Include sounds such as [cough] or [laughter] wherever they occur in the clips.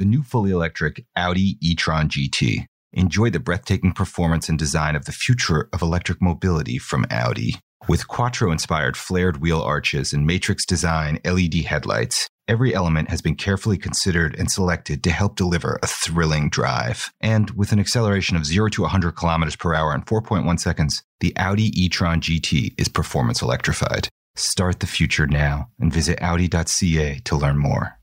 the new fully electric Audi e-tron GT. Enjoy the breathtaking performance and design of the future of electric mobility from Audi. With Quattro inspired flared wheel arches and matrix design LED headlights, every element has been carefully considered and selected to help deliver a thrilling drive. And with an acceleration of 0 to 100 kilometers per hour in 4.1 seconds, the Audi e-tron GT is performance electrified. Start the future now and visit audi.ca to learn more.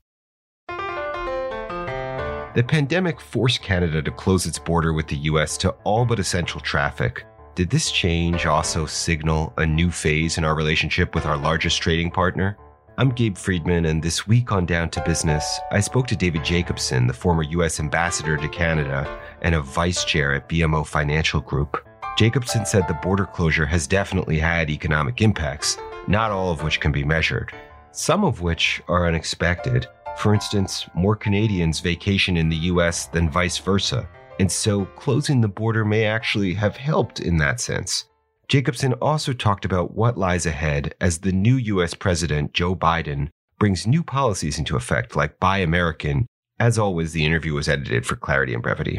The pandemic forced Canada to close its border with the US to all but essential traffic. Did this change also signal a new phase in our relationship with our largest trading partner? I'm Gabe Friedman, and this week on Down to Business, I spoke to David Jacobson, the former U.S. ambassador to Canada and a vice chair at BMO Financial Group. Jacobson said the border closure has definitely had economic impacts, not all of which can be measured, some of which are unexpected. For instance, more Canadians vacation in the US than vice versa, and so closing the border may actually have helped in that sense. Jacobson also talked about what lies ahead as the new US President, Joe Biden, brings new policies into effect like Buy American. As always, the interview was edited for clarity and brevity.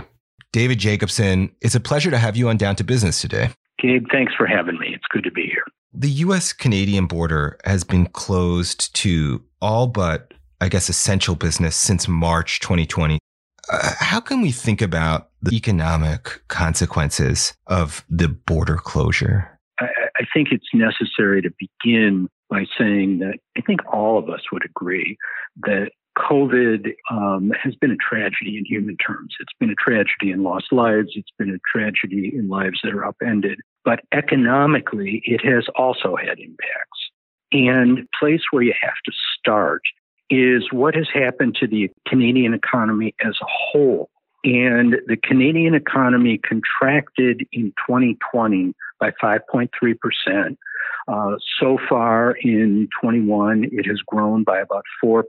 David Jacobson, it's a pleasure to have you on Down to Business today. Gabe, thanks for having me. It's good to be here. The US Canadian border has been closed to all but I guess, essential business since March 2020. Uh, how can we think about the economic consequences of the border closure? I, I think it's necessary to begin by saying that I think all of us would agree that COVID um, has been a tragedy in human terms. It's been a tragedy in lost lives. It's been a tragedy in lives that are upended. But economically, it has also had impacts. And place where you have to start is what has happened to the Canadian economy as a whole. And the Canadian economy contracted in 2020 by 5.3%. Uh, so far in 21, it has grown by about 4%.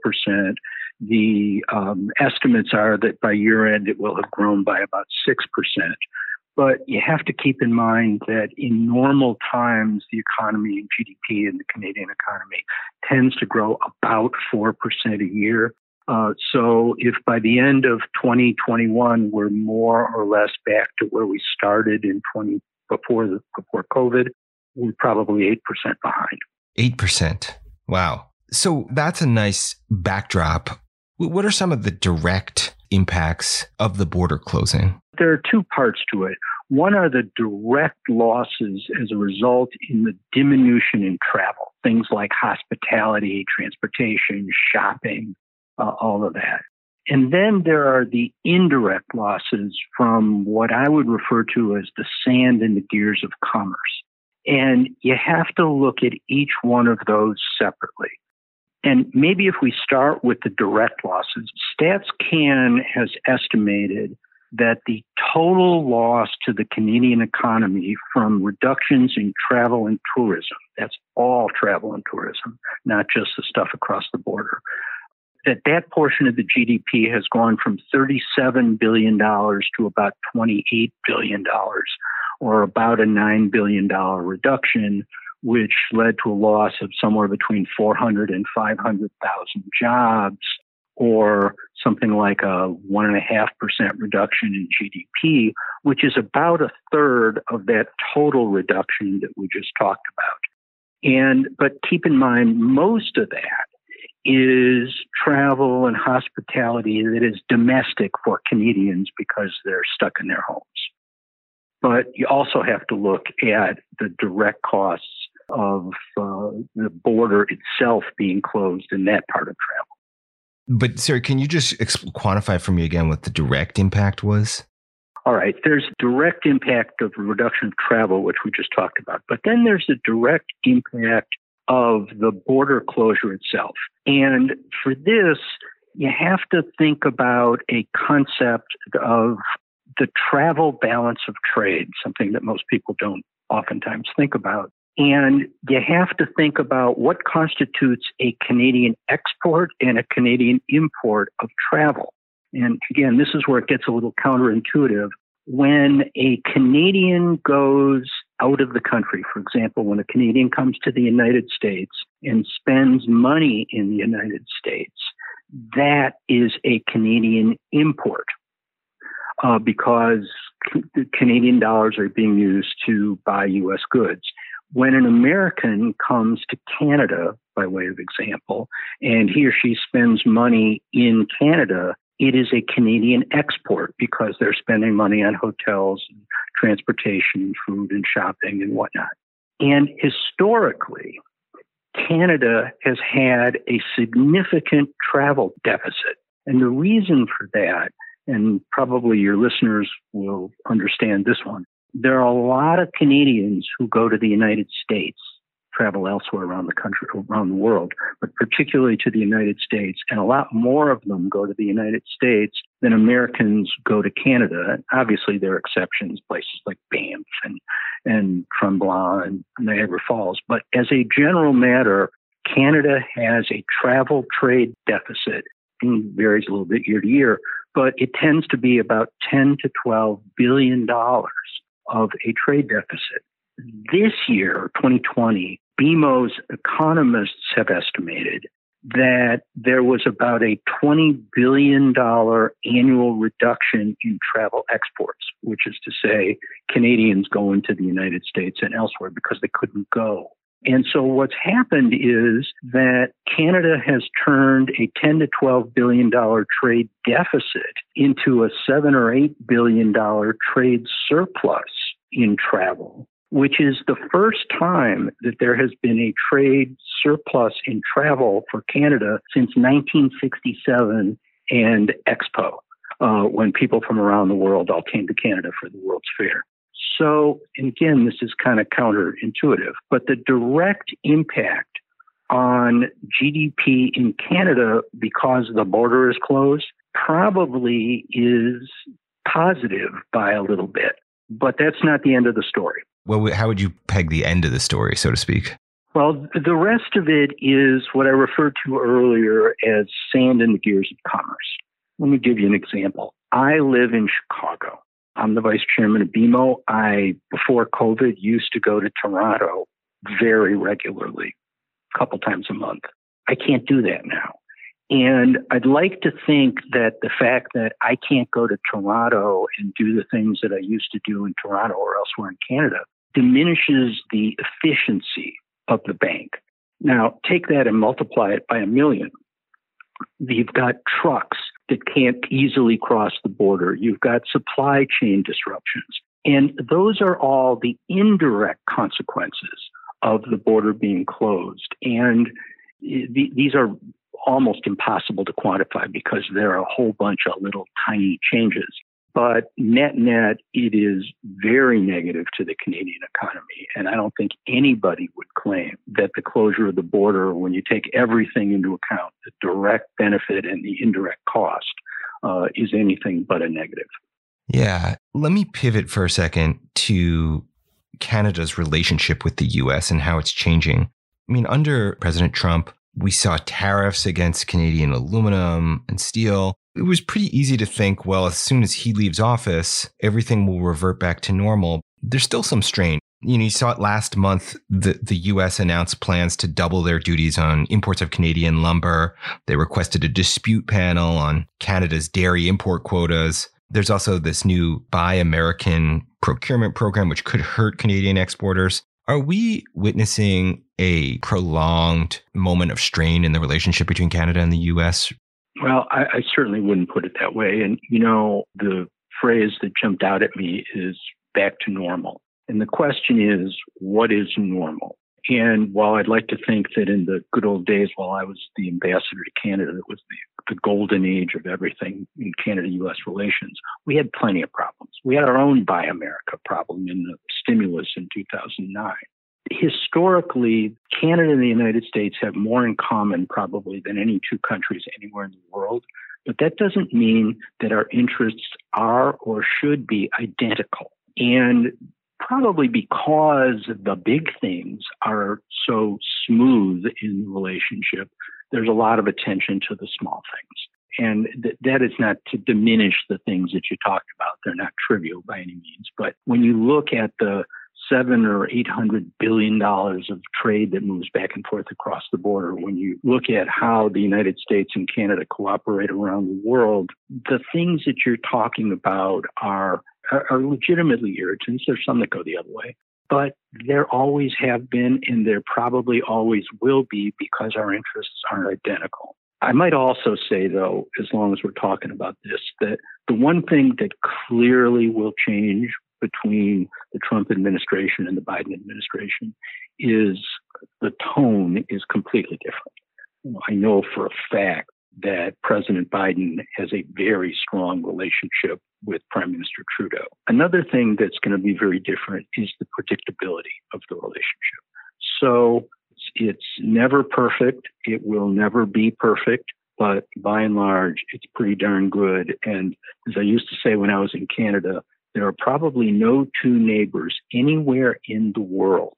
The um, estimates are that by year end, it will have grown by about 6%. But you have to keep in mind that in normal times, the economy and GDP in the Canadian economy tends to grow about 4% a year. Uh, so if by the end of 2021 we're more or less back to where we started in 20 before the, before COVID, we're probably 8% behind. 8%. Wow. So that's a nice backdrop. What are some of the direct impacts of the border closing? There are two parts to it. One are the direct losses as a result in the diminution in travel, things like hospitality, transportation, shopping, uh, all of that. And then there are the indirect losses from what I would refer to as the sand in the gears of commerce. And you have to look at each one of those separately. And maybe if we start with the direct losses, StatsCan has estimated that the total loss to the Canadian economy from reductions in travel and tourism, that's all travel and tourism, not just the stuff across the border, that that portion of the GDP has gone from $37 billion to about $28 billion, or about a $9 billion reduction which led to a loss of somewhere between 400 and 500,000 jobs, or something like a 1.5% reduction in GDP, which is about a third of that total reduction that we just talked about. And, but keep in mind, most of that is travel and hospitality that is domestic for Canadians because they're stuck in their homes. But you also have to look at the direct costs of uh, the border itself being closed in that part of travel. But, sir, can you just quantify for me again what the direct impact was? All right, there's direct impact of reduction of travel, which we just talked about. But then there's the direct impact of the border closure itself. And for this, you have to think about a concept of the travel balance of trade, something that most people don't oftentimes think about. And you have to think about what constitutes a Canadian export and a Canadian import of travel. And again, this is where it gets a little counterintuitive. When a Canadian goes out of the country, for example, when a Canadian comes to the United States and spends money in the United States, that is a Canadian import uh, because Canadian dollars are being used to buy U.S. goods. When an American comes to Canada, by way of example, and he or she spends money in Canada, it is a Canadian export because they're spending money on hotels, transportation, food, and shopping and whatnot. And historically, Canada has had a significant travel deficit. And the reason for that, and probably your listeners will understand this one, there are a lot of Canadians who go to the United States travel elsewhere around the country, around the world, but particularly to the United States. And a lot more of them go to the United States than Americans go to Canada. Obviously, there are exceptions, places like Banff and, and Tremblant and Niagara Falls. But as a general matter, Canada has a travel trade deficit and varies a little bit year to year, but it tends to be about 10 to 12 billion dollars of a trade deficit. This year, 2020, BMO's economists have estimated that there was about a $20 billion annual reduction in travel exports, which is to say, Canadians going to the United States and elsewhere because they couldn't go. And so what's happened is that Canada has turned a 10 to 12 billion dollar trade deficit into a 7 or 8 billion dollar trade surplus in travel which is the first time that there has been a trade surplus in travel for Canada since 1967 and Expo, uh, when people from around the world all came to Canada for the World's Fair. So, again, this is kind of counterintuitive, but the direct impact on GDP in Canada because the border is closed probably is positive by a little bit. But that's not the end of the story. Well, how would you peg the end of the story, so to speak? Well, the rest of it is what I referred to earlier as sand in the gears of commerce. Let me give you an example. I live in Chicago. I'm the vice chairman of BMO. I, before COVID, used to go to Toronto very regularly, a couple times a month. I can't do that now. And I'd like to think that the fact that I can't go to Toronto and do the things that I used to do in Toronto or elsewhere in Canada diminishes the efficiency of the bank. Now, take that and multiply it by a million. You've got trucks that can't easily cross the border. You've got supply chain disruptions. And those are all the indirect consequences of the border being closed. And these are almost impossible to quantify because there are a whole bunch of little tiny changes. But net net, it is very negative to the Canadian economy. And I don't think anybody would claim that the closure of the border, when you take everything into account, the direct benefit and the indirect cost, uh, is anything but a negative. Yeah. Let me pivot for a second to Canada's relationship with the US and how it's changing. I mean, under President Trump, we saw tariffs against Canadian aluminum and steel. It was pretty easy to think, well, as soon as he leaves office, everything will revert back to normal. There's still some strain. You know, you saw it last month. The, the US announced plans to double their duties on imports of Canadian lumber. They requested a dispute panel on Canada's dairy import quotas. There's also this new Buy American procurement program, which could hurt Canadian exporters. Are we witnessing a prolonged moment of strain in the relationship between Canada and the US? Well, I, I certainly wouldn't put it that way. And, you know, the phrase that jumped out at me is back to normal. And the question is, what is normal? And while I'd like to think that in the good old days while I was the ambassador to Canada, it was the, the golden age of everything in Canada US relations, we had plenty of problems. We had our own Buy America problem in the stimulus in 2009. Historically, Canada and the United States have more in common probably than any two countries anywhere in the world. But that doesn't mean that our interests are or should be identical. And probably because the big things are so smooth in the relationship, there's a lot of attention to the small things. And th- that is not to diminish the things that you talked about. They're not trivial by any means. But when you look at the seven or eight hundred billion dollars of trade that moves back and forth across the border. When you look at how the United States and Canada cooperate around the world, the things that you're talking about are are legitimately irritants. There's some that go the other way, but there always have been, and there probably always will be because our interests aren't identical. I might also say, though, as long as we're talking about this, that the one thing that clearly will change between the Trump administration and the Biden administration is the tone is completely different. I know for a fact that President Biden has a very strong relationship with Prime Minister Trudeau. Another thing that's going to be very different is the predictability of the relationship. So it's never perfect. It will never be perfect, but by and large, it's pretty darn good. And as I used to say when I was in Canada, there are probably no two neighbors anywhere in the world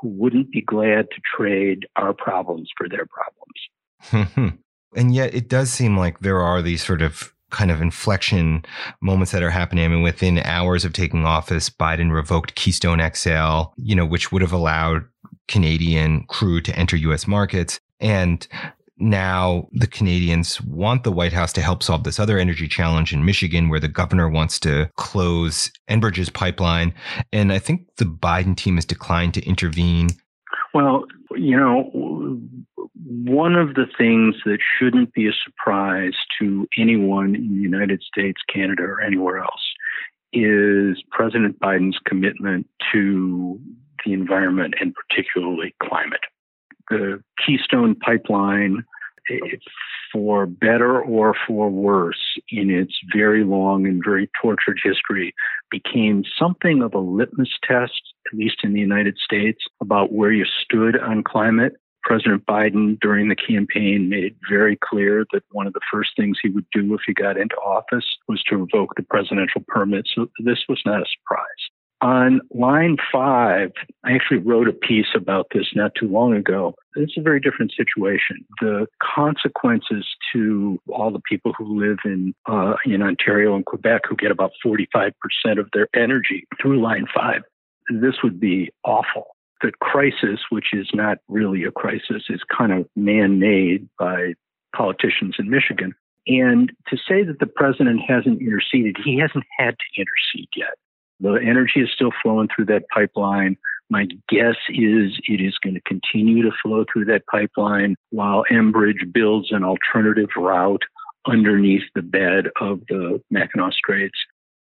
who wouldn't be glad to trade our problems for their problems. [laughs] and yet it does seem like there are these sort of kind of inflection moments that are happening. I mean, within hours of taking office, Biden revoked Keystone XL, you know, which would have allowed Canadian crude to enter US markets. And now the Canadians want the White House to help solve this other energy challenge in Michigan, where the governor wants to close Enbridge's pipeline. And I think the Biden team has declined to intervene. Well, you know, one of the things that shouldn't be a surprise to anyone in the United States, Canada, or anywhere else is President Biden's commitment to the environment and particularly climate. The Keystone Pipeline, for better or for worse, in its very long and very tortured history, became something of a litmus test, at least in the United States, about where you stood on climate. President Biden, during the campaign, made it very clear that one of the first things he would do if he got into office was to revoke the presidential permit. So this was not a surprise. On line five, I actually wrote a piece about this not too long ago. It's a very different situation. The consequences to all the people who live in uh, in Ontario and Quebec, who get about 45% of their energy through line five, this would be awful. The crisis, which is not really a crisis, is kind of man-made by politicians in Michigan. And to say that the president hasn't interceded, he hasn't had to intercede yet. The energy is still flowing through that pipeline. My guess is it is going to continue to flow through that pipeline while Enbridge builds an alternative route underneath the bed of the Mackinac Straits.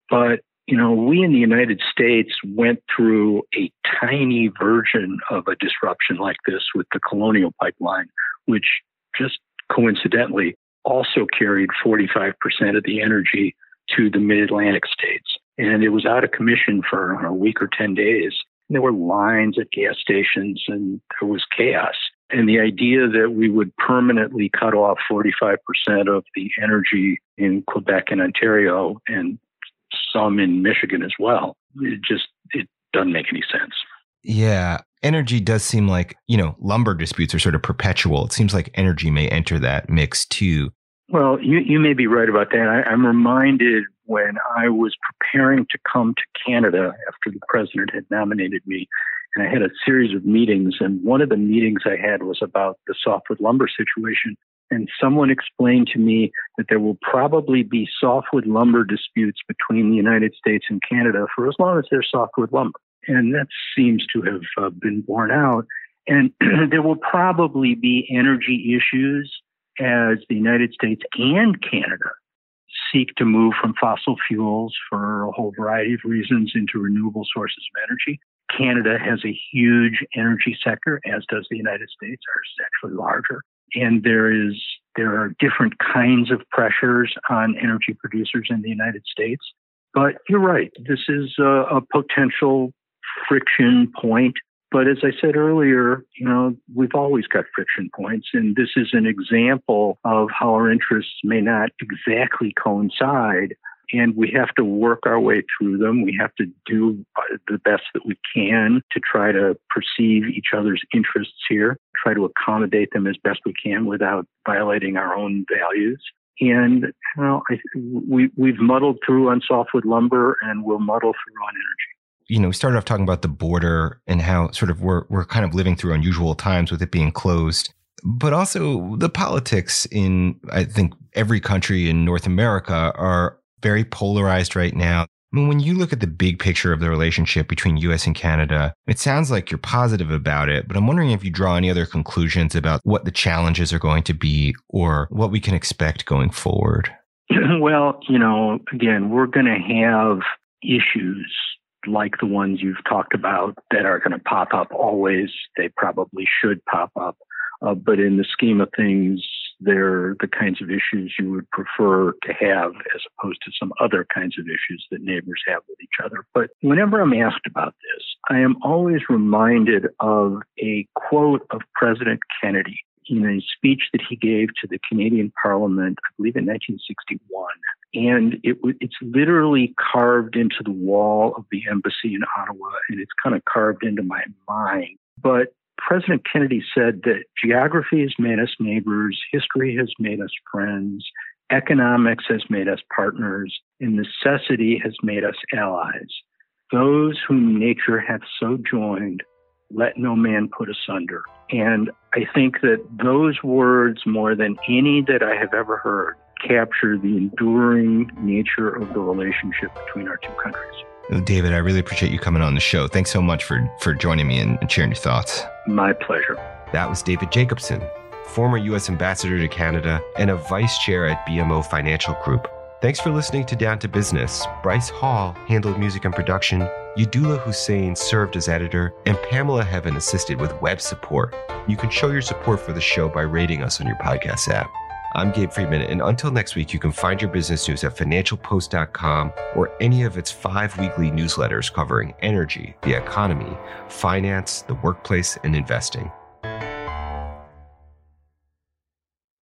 But, you know, we in the United States went through a tiny version of a disruption like this with the Colonial Pipeline, which just coincidentally also carried 45% of the energy to the mid Atlantic states and it was out of commission for a week or 10 days. And there were lines at gas stations and there was chaos. And the idea that we would permanently cut off 45% of the energy in Quebec and Ontario and some in Michigan as well, it just it doesn't make any sense. Yeah. Energy does seem like, you know, lumber disputes are sort of perpetual. It seems like energy may enter that mix too. Well, you, you may be right about that. I, I'm reminded when I was preparing to come to Canada after the president had nominated me, and I had a series of meetings. And one of the meetings I had was about the softwood lumber situation. And someone explained to me that there will probably be softwood lumber disputes between the United States and Canada for as long as there's softwood lumber. And that seems to have uh, been borne out. And [clears throat] there will probably be energy issues as the United States and Canada seek to move from fossil fuels for a whole variety of reasons into renewable sources of energy. Canada has a huge energy sector, as does the United States. Ours is actually larger. And there is there are different kinds of pressures on energy producers in the United States. But you're right. This is a, a potential friction point but as I said earlier, you know, we've always got friction points, and this is an example of how our interests may not exactly coincide. And we have to work our way through them. We have to do uh, the best that we can to try to perceive each other's interests here, try to accommodate them as best we can without violating our own values. And you know, I, we, we've muddled through on softwood lumber, and we'll muddle through on energy. you know, we started off talking about the border and how sort of we're, we're kind of living through unusual times with it being closed, but also the politics in, I think, every country in North America are very polarized right now. I mean, when you look at the big picture of the relationship between US and Canada, it sounds like you're positive about it, but I'm wondering if you draw any other conclusions about what the challenges are going to be or what we can expect going forward. [clears throat] Well, you know, again, we're going to have issues like the ones you've talked about that are going to pop up always. They probably should pop up. Uh, but in the scheme of things, they're the kinds of issues you would prefer to have as opposed to some other kinds of issues that neighbors have with each other. But whenever I'm asked about this, I am always reminded of a quote of President Kennedy in a speech that he gave to the Canadian Parliament, I believe in 1961 and it, it's literally carved into the wall of the embassy in Ottawa, and it's kind of carved into my mind. But President Kennedy said that geography has made us neighbors, history has made us friends, economics has made us partners, and necessity has made us allies. Those whom nature hath so joined, let no man put asunder. And I think that those words, more than any that I have ever heard, capture the enduring nature of the relationship between our two countries. David, I really appreciate you coming on the show. Thanks so much for, for joining me and, and sharing your thoughts. My pleasure. That was David Jacobson, former U.S. Ambassador to Canada and a vice chair at BMO Financial Group. Thanks for listening to Down to Business. Bryce Hall handled music and production. Yadullah Hussain served as editor, and Pamela Heaven assisted with web support. You can show your support for the show by rating us on your podcast app. I'm Gabe Friedman, and until next week, you can find your business news at financialpost.com or any of its five weekly newsletters covering energy, the economy, finance, the workplace, and investing.